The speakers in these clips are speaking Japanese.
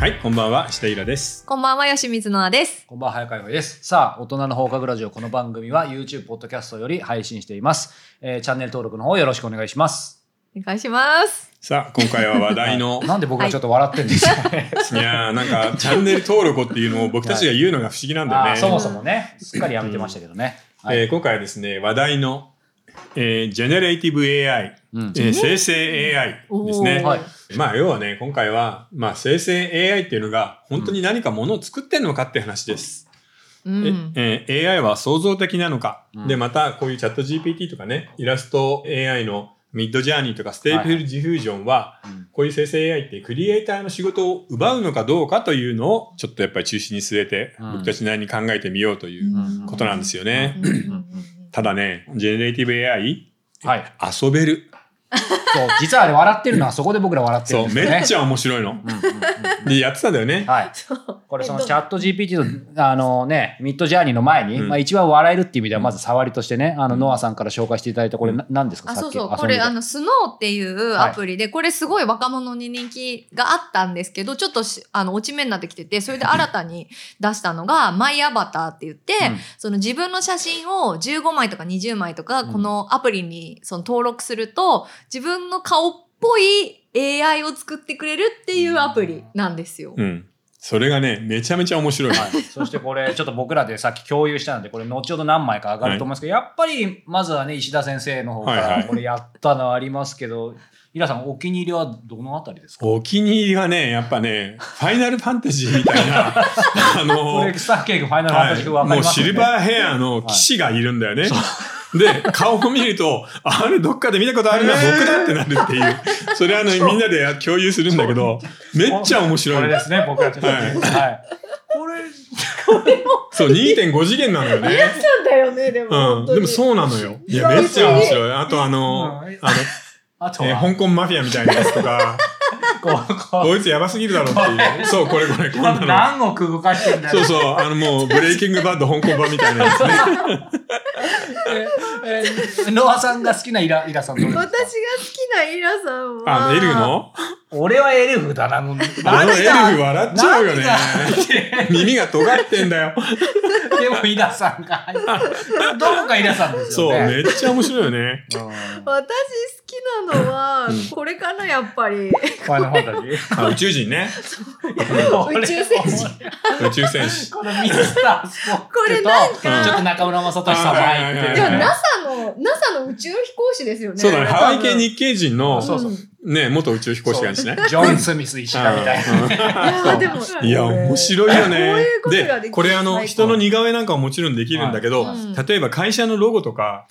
はい、こんばんは、下平です。こんばんは、吉水のあです。こんばんは、早川です。さあ、大人の放課後ラジオ、この番組は YouTube、ポッドキャストより配信しています。えーチャンネル登録の方よろしくお願いします。お願いします。さあ、今回は話題の、なんで僕がちょっと笑ってんですかね。いやーなんか、チャンネル登録っていうのを 僕たちが言うのが不思議なんだよね。そもそもね、すっかりやめてましたけどね。はいえー今回はですね、話題の、えー、 generative AI、うん。えー生成 AI ですね。はい。まあ、要はね、今回は、まあ、生成 AI っていうのが、本当に何かものを作ってんのかって話です。うん。ええー AI は創造的なのか、うん。で、またこういうチャット GPT とかね、イラスト AI の Midjourney とか Stable Diffusion は、うん。こういう生成 AI ってクリエイターの仕事を奪うのかどうかというのを、ちょっとやっぱり中心に据えて、うん。僕たちなりに考えてみようといううん。ことなんですよね。ただね、 generative AI、はい。遊べる。そう、実はあれ笑ってるのはそこで僕ら笑ってるそう、んですよね。めっちゃ面白いの。うんうんうんで、やってたんだよね。はい。これそのチャット GPT と、あのね、ミッドジャーニーの前に、うん。まあ一番笑えるっていう意味では、まず触りとしてね、あの、ノアさんから紹介していただいた、これな何ですか？あ、さっき。これ、あの、スノーっていうアプリで、これすごい若者に人気があったんですけど、ちょっとし、あの、落ち目になってきてて、それで新たに出したのが、マイアバターって言って、うん。その自分の写真を15枚とか20枚とか、うん。このアプリにその登録すると、自分の顔っぽい AI を作ってくれるっていうアプリなんですよ。うん。それがね、めちゃめちゃ面白いの。はい、そしてこれ、ちょっと僕らでさっき共有したので、これ、後ほど何枚か上がると思いますけど、やっぱり、まずはね、石田先生の方かはいはいら、これやったのありますけど、イラさん、お気に入りはどのあたりですか？お気に入りはね、やっぱね、ファイナルファンタジーみたいな、あのこれ、スタッケーグファイナルファンタジー風わかもう。シルバーヘアの騎士がいるんだよね。で、顔を見ると、あれどっかで見たことあるな、僕だってなるっていう。それあの、みんなで共有するんだけど、めっちゃ面白いの。これですね、僕らちょっとね。はいはい。これ、そう、2.5次元なのよね。そうだよね、でうん。でもそうなのよ。いや、めっちゃ面白い。あとあの、うんあの、あとえ香港マフィアみたいなやつとか、こう、ここいつやばすぎるだろっていう。そう、これこれ、こんなう、の。何億動かしてんだよ。そうそう、あのもう、ブレイキングバッド香港版みたいなやつね。えー ノアさんが好きなイライラさんどれですか？私が好きなイラさんは。あの、エルフの？俺はエルフだな。もうあのエルフ笑っちゃうよね。耳が尖ってんだよ。でもイラさんが入ってどこかイラさんですそう、よね。めっちゃ面白いよね。私好きなのは、これかな、やっぱり。ファイナルファンタジーあ宇宙人ね。宇宙戦士宇宙戦士。このミスタースポットこれなんかちょっと中村雅俊さんはいはいはいでも NASA の、NASA の宇宙飛行士ですよね。そうだね、ハワイ系日系人の、そうそうね、元宇宙飛行士がいるしね。ジョン・スミス石田みたいな。いや、でも。いや、面白いよね。こういうことができで、るこれあの、人の似顔絵なんかももちろんできるんだけど、うん例えば会社のロゴとか、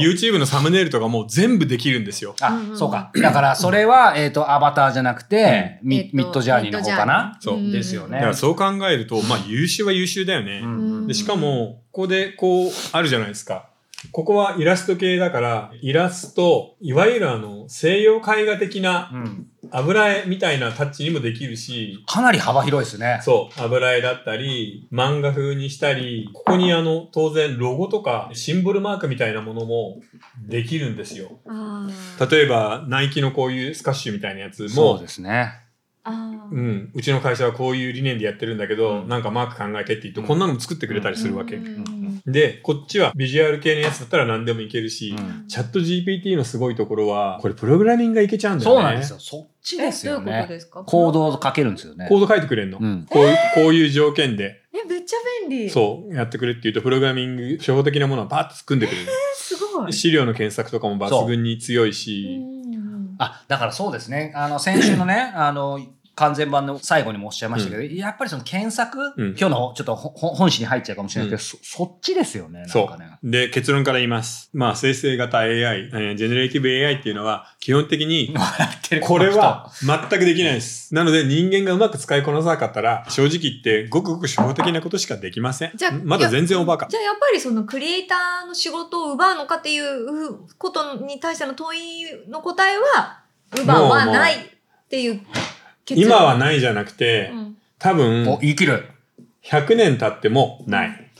YouTube のサムネイルとかも全部できるんですよ。あそうか。だから、それは、えっと、アバターじゃなくて、えミッドジャーニーの方かな？そううんですよねだから。そう考えると、まあ優秀は優秀だよね。うんでしか、も、ここでこう、あるじゃないですか。ここはイラスト系だから、イラスト、いわゆるあの、西洋絵画的なうん油絵みたいなタッチにもできるし、かなり幅広いですね。そう、油絵だったり、漫画風にしたり、ここにあの、当然ロゴとかシンボルマークみたいなものもできるんですよ。例えば、ナイキのこういうスカッシュみたいなやつもそうで、すね。うん、うちの会社はこういう理念でやってるんだけど、うんなんかマーク考えてって言うと、うんこんなのも作ってくれたりするわけ。うんで、こっちはビジュアル系のやつだったら何でもいけるし、うんチャット GPT のすごいところは、これプログラミングがいけちゃうんだよね。そうなんですよ。そっちえ、ですよどういうことね。ですか？コードを書けるんですよね。コード書いてくれんの。うん。こういう、こういう条件で、え、めっちゃ便利。う。そう、やってくれって言うと、プログラミング、初歩的なものをパーッと組んでくれる。すごい。資料の検索とかも抜群に強いし、うんあ、だからそうですね。あの、先週のね、あの、完全版の最後にもおっしゃいましたけど、やっぱりその検索、うん今日のちょっと本誌に入っちゃうかもしれないけど、そそっちですよね、なんそかね。う。で、結論から言います。まあ、生成型 AI、えージェネレーティブ AI っていうのは、基本的に、これは全くできないです。なので人間がうまく使いこなさなかったら、正直言ってごくごく初歩的なことしかできませんじゃあ。まだ全然おバカ。じゃあやっぱりそのクリエイターの仕事を奪うのかっていうことに対しての問いの答えは、奪わないっていう。今はないじゃなくて、うん。多分、お、言い切る。100年経ってもない。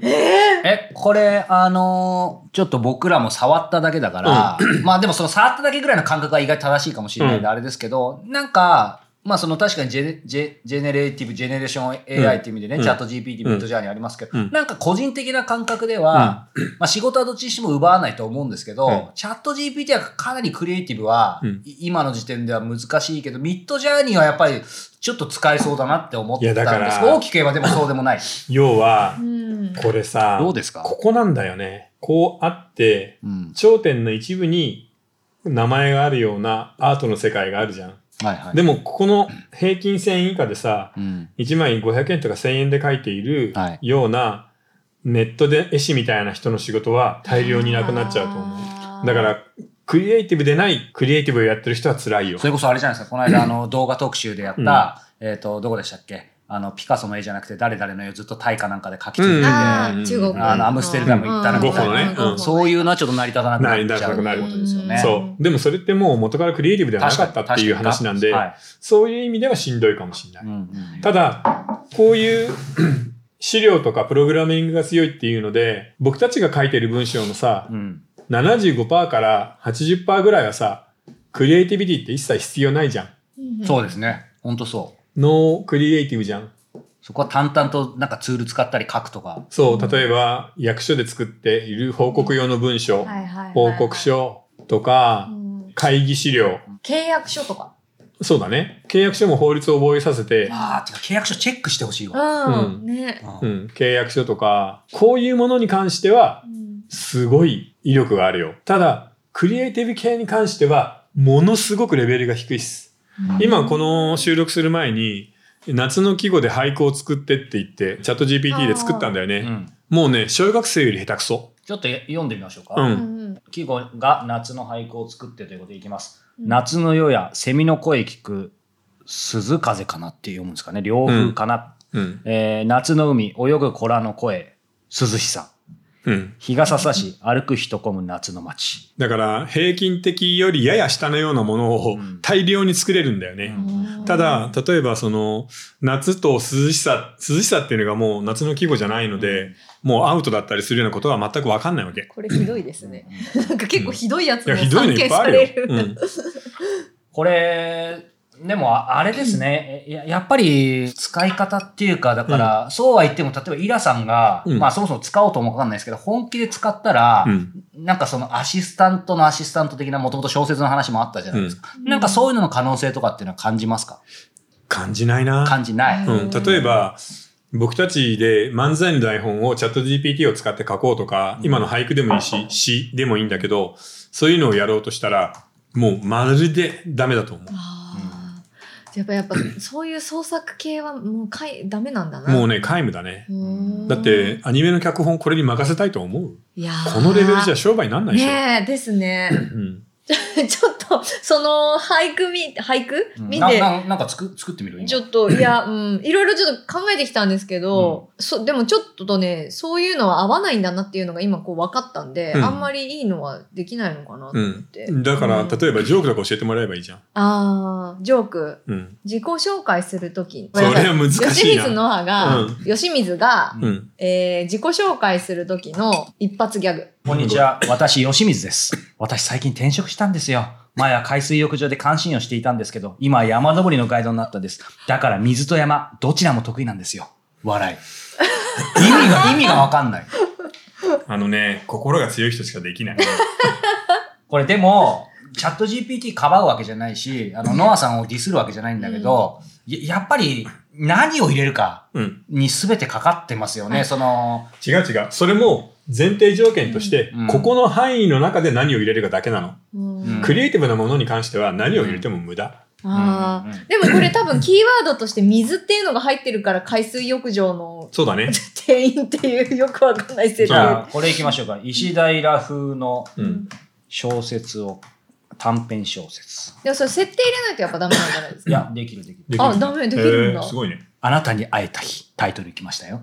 え、これ、あのーちょっと僕らも触っただけだから、まあでもその触っただけぐらいの感覚が意外と正しいかもしれないんで、うん。あれですけど、なんか、まあその確かにジェネジェ generative、ジェネレーション AI っていう意味でね、うん。チャット GPT、ミッドジャーニーありますけど、うん。なんか個人的な感覚では、まあ仕事はどっちにしても奪わないと思うんですけど、うん。チャット GPT はかなりクリエイティブは、今の時点では難しいけど、ミッドジャーニーはやっぱりちょっと使えそうだなって思ったんいやだかですら大きく言えばでもそうでもない。要はう、ん。これさ、どうですか？ここなんだよね。こうあって、うん。頂点の一部に名前があるようなアートの世界があるじゃん。はいはい。でも、ここの平均線以下でさ、うん。1枚500円とか1000円で描いているはいような、ネットで絵師みたいな人の仕事は大量になくなっちゃうと思う。だから、クリエイティブでないクリエイティブをやってる人は辛いよそ。れこそあれじゃないですか、この間あの動画特集でやった、えっ、と、どこでしたっけ？あの、ピカソの絵じゃなくて誰々の絵をずっとタイかなんかで描き続けて、うんあー中国あのアムステルダム行ったらゴッホのね。うん。うんそういうのはちょっと成り立たなくなっちゃう成り立たなくなるってことですよね。うんそう。でもそれってもう元からクリエイティブではなかったっていう話なんで、はいそういう意味ではしんどいかもしれない。ただ、こういう資料とかプログラミングが強いっていうので、僕たちが書いてる文章のさ、うん。75%から80%ぐらいはさ、クリエイティビティって一切必要ないじゃん。そうですね。本当そう。ノークリエイティブじゃん。そこは淡々となんかツール使ったり書くとか。そう、例えば役所で作っている報告用の文章、はいはいはいはい報告書とかう、ん会議資料。契約書とか。そうだね。契約書も法律を覚えさせて、ああ、てか契約書チェックしてほしいわ。うん。うんね。うんうん、契約書とか、こういうものに関しては、うんすごい威力があるよ。ただ、クリエイティブ系に関しては、ものすごくレベルが低いっす。今この収録する前に、夏の季語で俳句を作ってって言って、チャット GPT で作ったんだよね。うんもうね、小学生より下手くそ。ちょっと読んでみましょうか。う。うんん季語が夏の俳句を作ってということでいきます。うん夏の夜やセミの声聞く鈴風かなって読むんですかね。涼風かな。うん。えー夏の海、泳ぐ子らの声、涼しさ。うん。日がささし、歩く人混む夏の街。だから、平均的よりやや下のようなものをうん大量に作れるんだよね。うんただ、例えばその、夏と涼しさ、涼しさっていうのがもう夏の季語じゃないので、もうアウトだったりするようなことは全くわかんないわけ。これひどいですね。なんか結構ひどいやつもいや、ひどいのいっぱいあるよ。される。うん。これ、でもああれですね、ややっぱり使い方っていうか、だから、そうは言っても、例えばイラさんが、うんまあそもそも使おうともわかんないですけど、本気で使ったら、うん。なんかそのアシスタントのアシスタント的なもともと小説の話もあったじゃないですか。なんかそういうのの可能性とかっていうのは感じますか？感じないな。感じない。うん。例えば、僕たちで漫才の台本をチャット GPT を使って書こうとか、今の俳句でもいいし、詩でもいいんだけど、そういうのをやろうとしたら、もうまるでダメだと思う。やっぱやっぱ そういう創作系はもうかいダメなんだな。もうね、皆無だね。うんだって、アニメの脚本これに任せたいと思ういやーこのレベルじゃ商売になんないでしょ。ねえですね。うん。ちょっとその俳句見俳句？うん見て。なななんか作作ってみる今ちょっと、いや、うん、いろいろちょっと考えてきたんですけど、そでもちょっとね、そういうのは合わないんだなっていうのが今こう分かったんで、うんあんまりいいのはできないのかなとうん思って。。だから、うん例えばジョークとか教えてもらえばいいじゃん。ああ、ジョーク。うん。自己紹介するときに。それは難しいな吉水の葉が、うん吉水が、うんうん。えー自己紹介するときの一発ギャグ。こんにちは。私、吉水です。私、最近転職したんですよ。前は海水浴場で監視員をしていたんですけど、今は山登りのガイドになったんです。だから水と山、どちらも得意なんですよ。笑い。意味が、意味がわかんない。あのね、心が強い人しかできない。これでも、チャット GPT かばうわけじゃないし、あの、ノアさんをディスるわけじゃないんだけど、ややっぱり何を入れるかうん。に全てかかってますよね。その、違う違う。それも前提条件として、うんここの範囲の中で何を入れるかだけなの。うんうんクリエイティブなものに関しては何を入れても無駄。あうんうんーでもこれ多分キーワードとして水っていうのが入ってるから海水浴場のそうだね。店員っていうよくわかんない設じ定。ゃあ、これいきましょうか。石平風のうん。小説を、短編小説。でもそれ設定入れないとやっぱダメなんじゃないですか？いや、できるできる。できるあ、ダメ、できるんだ。すごいね。あなたに会えた日、タイトルきましたよ。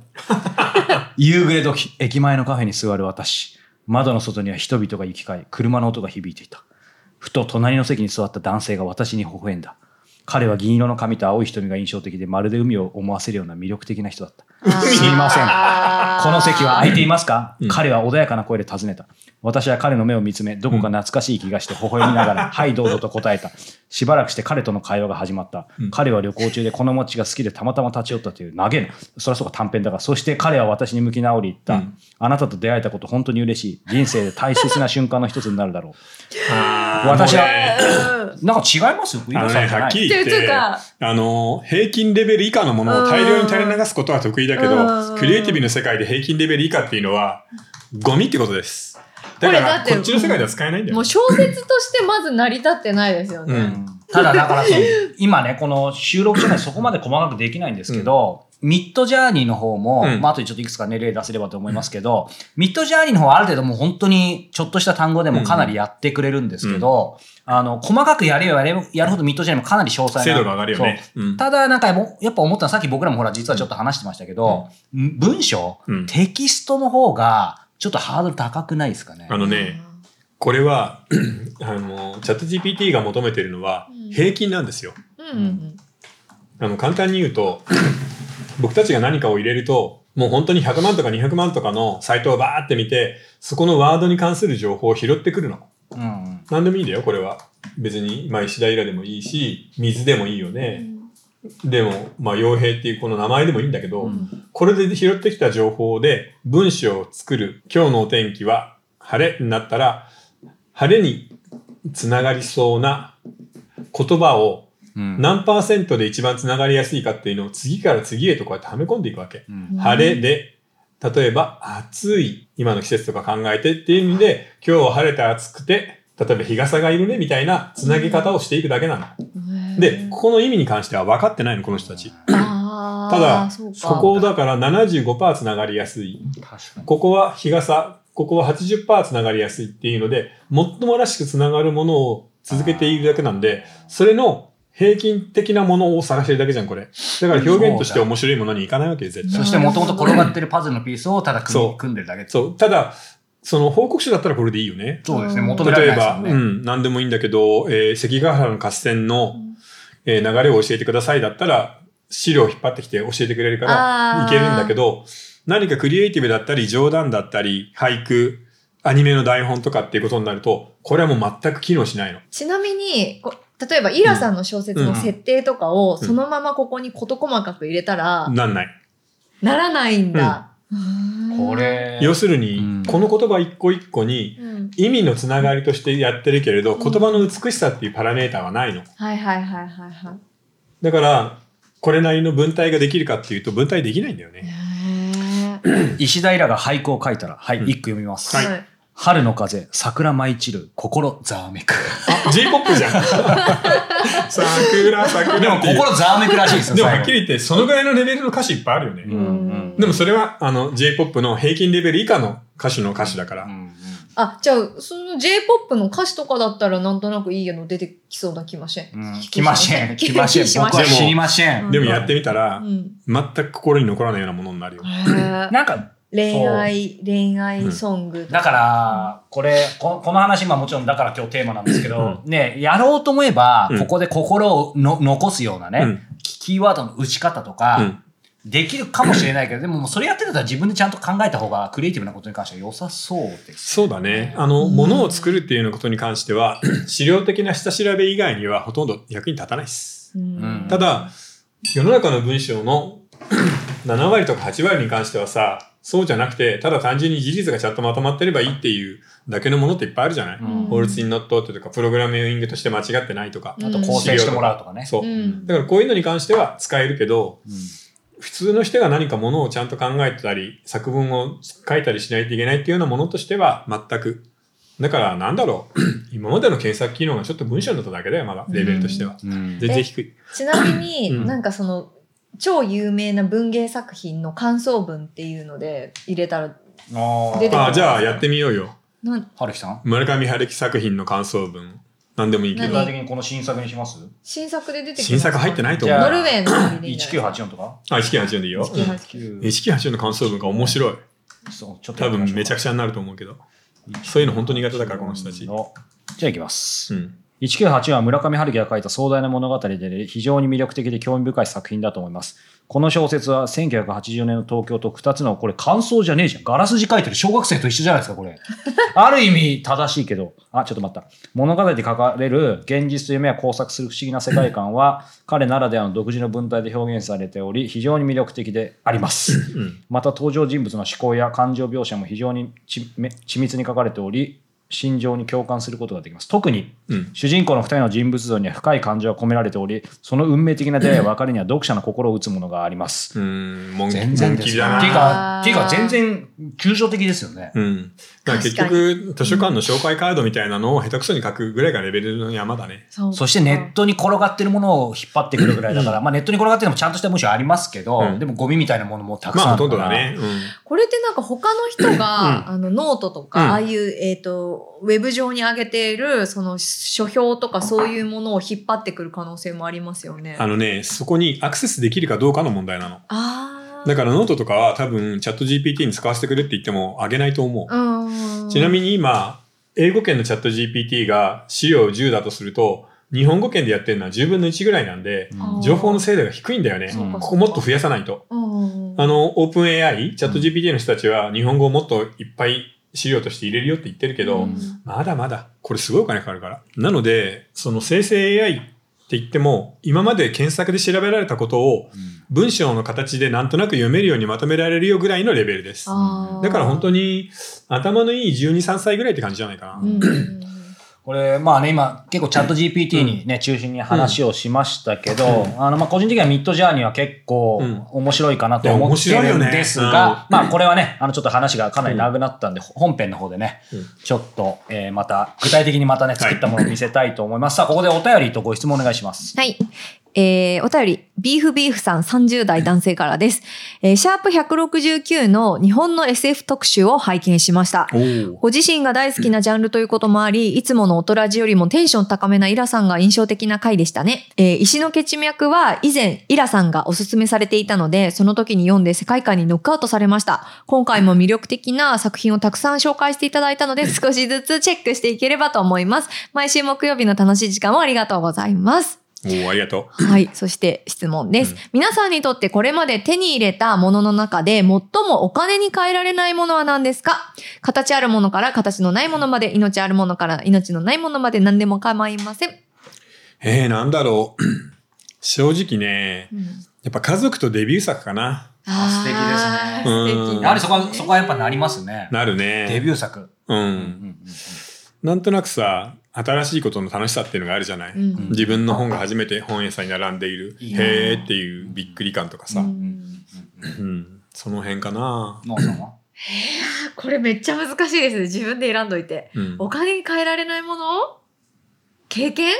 夕暮れ時、駅前のカフェに座る私。窓の外には人々が行き交い、車の音が響いていた。ふと隣の席に座った男性が私に微笑んだ。彼は銀色の髪と青い瞳が印象的で、まるで海を思わせるような魅力的な人だった。すみませんこの席は空いていますか、うん彼は穏やかな声で尋ねた。私は彼の目を見つめ、どこか懐かしい気がして微笑みながら、はい、どうぞと答えた。しばらくして彼との会話が始まった。うん彼は旅行中でこの街が好きでたまたま立ち寄ったという投げる。そりゃそうか短編だが、そして彼は私に向き直り言った。うんあなたと出会えたこと本当に嬉しい。人生で大切な瞬間の一つになるだろ あー私は。なんか違いますよ、っっていうて、かあの、平均レベル以下のものを大量に垂れ流すことは得意だけうど、んクリエイティブの世界で平均レベル以下っていうのは、ゴミってことです。だから、これだってこっちの世界では使えないんだよもう。小説としてまず成り立ってないですよね。うんただだからその今ねこの収録じゃないそこまで細かくできないんですけど、ミッドジャーニーの方も、うん。まあ後でちょっといくつかね例出せればと思いますけど、ミッドジャーニーの方はある程度もう本当にちょっとした単語でもかなりやってくれるんですけど、あの細かくやれよやれよやるほどミッドジャーニーもかなり詳細な精度が上がるよね。ただなんかもやっぱ思ったのはさっき僕らもほら実はちょっと話してましたけど、文章、うん。テキストの方がちょっとハードル高くないですかね？あのね、これは、あの、チャット GPT が求めてるのはうん。平均なんですよ。うんうん。あの、簡単に言うと、僕たちが何かを入れると、もう本当に100万とか200万とかのサイトをバーって見て、そこのワードに関する情報を拾ってくるの。うんうん何でもいいんだよ、これは。別に、まあ、石平でもいいし、水でもいいようね。んでも、まあ、傭兵っていうこの名前でもいいんだけど、うんこれで拾ってきた情報で文章を作る。今日のお天気は晴れになったら、晴れにつながりそうな言葉をうん何パーセントで一番つながりやすいかっていうのを次から次へとこうやってはめ込んでいくわけ。うん晴れで、例えば暑い、今の季節とか考えてっていう意味で、今日は晴れて暑くて、例えば日傘がいるねみたいなつなげ方をしていくだけなの。で、ここの意味に関しては分かってないの、この人たち。ただ、そこをだから75%つながりやすい。ここは日傘、ここは80%つながりやすいっていうので、最もらしくつながるものを続けているだけなんで、それの平均的なものを探してるだけじゃん、これ。だから表現として面白いものにいかないわけよ、絶対。そしてもともと転がってるパズルのピースをただ組組んでるだけそう。ただ、その報告書だったらこれでいいよね。そうですね。うん求められ例えば、ないですよね。うん、何でもいいんだけど、えー関ヶ原の合戦の、えー流れを教えてくださいだったら、資料を引っ張ってきて教えてくれるからいけるんだけど、何かクリエイティブだったり、冗談だったり、俳句、アニメの台本とかっていうことになると、これはもう全く機能しないの。ちなみに、こ例えばイラさんの小説の設定とかをうんそのままここに事細かく入れたら、なんない。ならないんだ。うんこ、れ、要するに、うんこの言葉一個一個にうん意味のつながりとしてやってるけれど、うん言葉の美しさっていうパラメーターはないの。はいはいはいはいはい。だから、これなりの文体ができるかっていうと、文体できないんだよね。石平が俳句を書いたら、はい、うん一句読みます。はいはい春の風、桜舞い散る、心ざわめく。あ、J-POP じゃん。桜、桜でも心ざわめくらしいですよ。でもはっきり言って、そのぐらいのレベルの歌詞いっぱいあるよね。うんうんでもそれは、あの、J-POP の平均レベル以下の歌手の歌詞だから。うんうんあ、じゃあ、その J-POP の歌詞とかだったらなんとなくいいの出てきそうな気ません？うん来ません。来ません。しません僕は知りません。でもやってみたらう、ん。全く心に残らないようなものになるよ。なんか、恋愛、恋愛ソングとか。だから、これ、ここの話、まあもちろんだから今日テーマなんですけど、ね、やろうと思えばう、んここで心をの残すようなね、うんキーワードの打ち方とか、うんできるかもしれないけど、でももうそれやってたら自分でちゃんと考えた方がクリエイティブなことに関しては良さそうです。そうだね。あの、うん物を作るっていうようなことに関しては、資料的な下調べ以外にはほとんど役に立たないです。うんただ、世の中の文章の 7割とか8割に関してはさ、そうじゃなくて、ただ単純に事実がちゃんとまとまってればいいっていうだけのものっていっぱいあるじゃない、うん法律にのっとってとか、プログラミングとして間違ってないとか。うんあと構成してもらうとかね。そうう。ん。だからこういうのに関しては使えるけど、うん普通の人が何かものをちゃんと考えてたり、作文を書いたりしないといけないっていうようなものとしては全く。だからなんだろう？今までの検索機能がちょっと文章になっただけだよ、まだ。レベルとしては。うん全然低い。ちなみに、うんなんかその、超有名な文芸作品の感想文っていうので入れたら、出てくるあ、じゃあやってみようよ。なんはるきさん？村上春樹作品の感想文。何でもいいけ具ど。何体的にこの新作にします？新作で出てきます新作入ってないと思う。じゃあノルウェーの森でいいんじゃないですか？1984とかあ、1984でいいよ。1984 1984の感想文が面白い。そう、ちょっ多分めちゃくちちゃになると思うけど。そういうの本当に苦手だから、この人たち。じゃあ行きます。うん。1984は村上春樹が書いた壮大な物語で非常に魅力的で興味深い作品だと思います。この小説は1980年の東京と2つの、これ感想じゃねえじゃん。ガラス字書いてる小学生と一緒じゃないですか、これ。ある意味正しいけど。あ、ちょっと待った。物語で書かれる現実と夢は交錯する不思議な世界観は、彼ならではの独自の文体で表現されており、非常に魅力的であります。うん。また登場人物の思考や感情描写も非常に緻密に書かれており、心情に共感することができます。特にうん。主人公の2人の人物像には深い感情が込められており、その運命的な出会いを分かるには読者の心を打つものがあります。うん。全然ですていうな。か、っていうか全然抽象的ですよね。うん。だから結確局、図書館の紹介カードみたいなのを下手くそに書くぐらいがレベルの山だね。そうそしてネットに転がってるものを引っ張ってくるぐらいだから、まあネットに転がってるのもちゃんとした文章ありますけど、うんでもゴミみたいなものもたくさんまああるから。ほとんどだね。うん。これってなんか他の人が、あのノートとか、うんああいう、えっ、と、ウェブ上に上げている、その書評とかそういうものを引っ張ってくる可能性もありますよね。あのね、そこにアクセスできるかどうかの問題なの。あーだからノートとかは多分チャット GPT に使わせてくれって言ってもあげないと思う。うん。ちなみに今、英語圏のチャット GPT が資料10だとすると、日本語圏でやってるのは10分の1ぐらいなんで、うん情報の精度が低いんだよね。ここもっと増やさないと。うん、あの、オープン AI、チャット GPT の人たちは日本語をもっといっぱい資料として入れるよって言ってるけど、うんまだまだ、これすごいお金かかるから。なので、その生成 AI って言っても、今まで検索で調べられたことを文章の形でなんとなく読めるようにまとめられるよぐらいのレベルです。だから本当に頭のいい12、3歳ぐらいって感じじゃないかな。うんうん これ、まあね、今、結構チャット GPT にね、中心に話をしましたけど、あの、まあ、個人的にはミッドジャーニーは結構うん。面白いかなと思ってるんですが、まあ、これはね、あの、ちょっと話がかなり長くなったんで、本編の方でね、うん。ちょっと、えーまた、具体的にまたね、作ったものを見せたいと思います。さあ、ここでお便りとご質問お願いします。はい。えー、お便り、ビーフビーフさん30代男性からです。えー、シャープ169の日本の SF 特集を拝見しました。ご自身が大好きなジャンルということもあり、いつもの音ラジよりもテンション高めなイラさんが印象的な回でしたね。えー石の血脈は以前イラさんがおすすめされていたので、その時に読んで世界観にノックアウトされました。今回も魅力的な作品をたくさん紹介していただいたので、少しずつチェックしていければと思います。毎週木曜日の楽しい時間をありがとうございます。おーありがとはい。そして質問です、皆さんにとってこれまで手に入れたものの中で最もお金に換えられないものは何ですか？形あるものから形のないものまで、命あるものから命のないものまで何でも構いません。う。えー、なんだろう。正直ね、うんやっぱ家族とデビュー作かな。あ素敵ですね素敵うんやはりそこは、そこはやっぱなりますね。なるね。デビュー作。うん。うんうんうんなんとなくさ、新しいことの楽しさっていうのがあるじゃない？うん自分の本が初めて本屋さんに並んでいる。へーっていうびっくり感とかさ。ううん。んその辺かな。ノーさんはこれめっちゃ難しいですね。自分で選んどいて。うん。お金に換えられないもの？経験？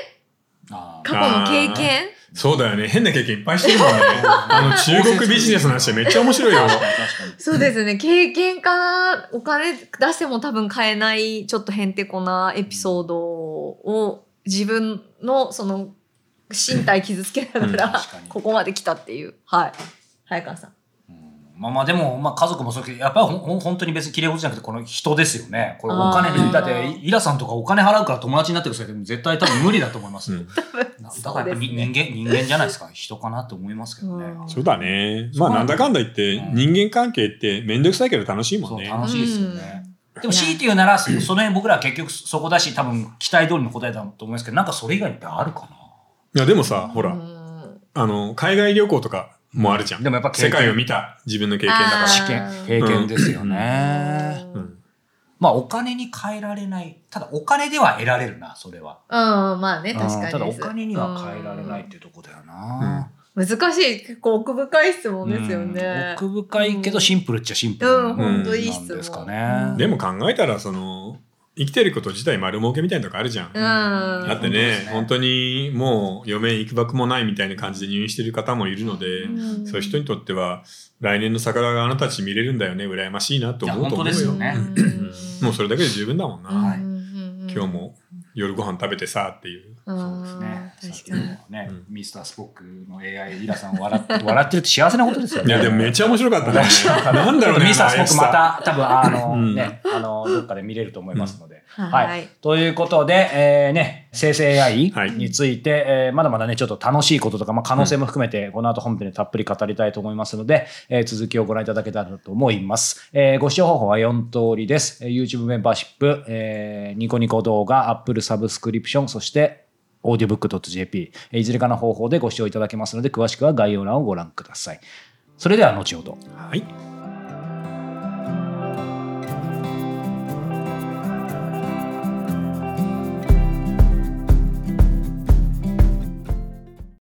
過去の経験？そうだよね。変な経験いっぱいしてるもんね。あの、中国ビジネスの話はめっちゃ面白いよ。そうですね。経験かな。お金出しても多分買えない、ちょっとへんてこなエピソードを自分のその身体傷つけながうんら、ここまで来たっていう。はい。早川さん。まあまあでも、まあ家族もそうだけど、やっぱりほんほん本当に別に綺麗事じゃなくて、この人ですよね。これお金だって、イラさんとかお金払うから友達になってくださいって絶対多分無理だと思いますよ。うんなだからやっぱり人間、人間じゃないですか。人かなと思いますけどね。うんそうだね。まあなんだかんだ言ってうん人間関係ってめんどくさいけど楽しいもんね。楽しいですよね。でも強いて言うなら、その辺僕らは結局そこだし、多分期待通りの答えだと思いますけど、なんかそれ以外ってあるかいやでもさ、ほうら、んあの、海外旅行とかもあるじゃん。でもやっぱ経験世界を見た自分の経験だから。試験、経験ですよね。うんまあお金に換えられない。ただお金では得られるな、それは。うん、まあね、確かにです。ただお金には変えられないっていうとこだよな。うん。難しい。結構奥深い質問ですよね。奥深いけどシンプルっちゃシンプルうんほんといい質問ですかうねん。でも考えたら、その、生きてること自体丸儲けみたいなとこあるじゃん。うん。だってね、本当にもう余命いくばくもないみたいな感じで入院してる方もいるので、うんそういう人にとっては、来年の桜があなたたち見れるんだよね、羨ましいなと思うと思うよ。いや本当ですよねもうそれだけで十分だもんな。はい今日も夜ご飯食べてさっていう。うん。そうですね。確かに。ねうんミスタースポックの AI イラさん笑って笑ってるって幸せなことですよね。いや、でもめっちゃ面白かったね。なんだろうね。ミスタースポックまた多分あの、うんね、あの、どっかで見れると思いますので。はい。ということで、えーね、生成 AI はいについて、えーまだまだね、ちょっと楽しいこととか、まあ、可能性も含めて、この後本編でたっぷり語りたいと思いますので、えー続きをご覧いただけたらと思います。えーご視聴方法は4通りです。えー YouTube メンバーシップ、えーニコニコ動画、Apple サブスクリプション、そして、audiobook.jp、えーいずれかの方法でご視聴いただけますので、詳しくは概要欄をご覧ください。それでは後ほど。はい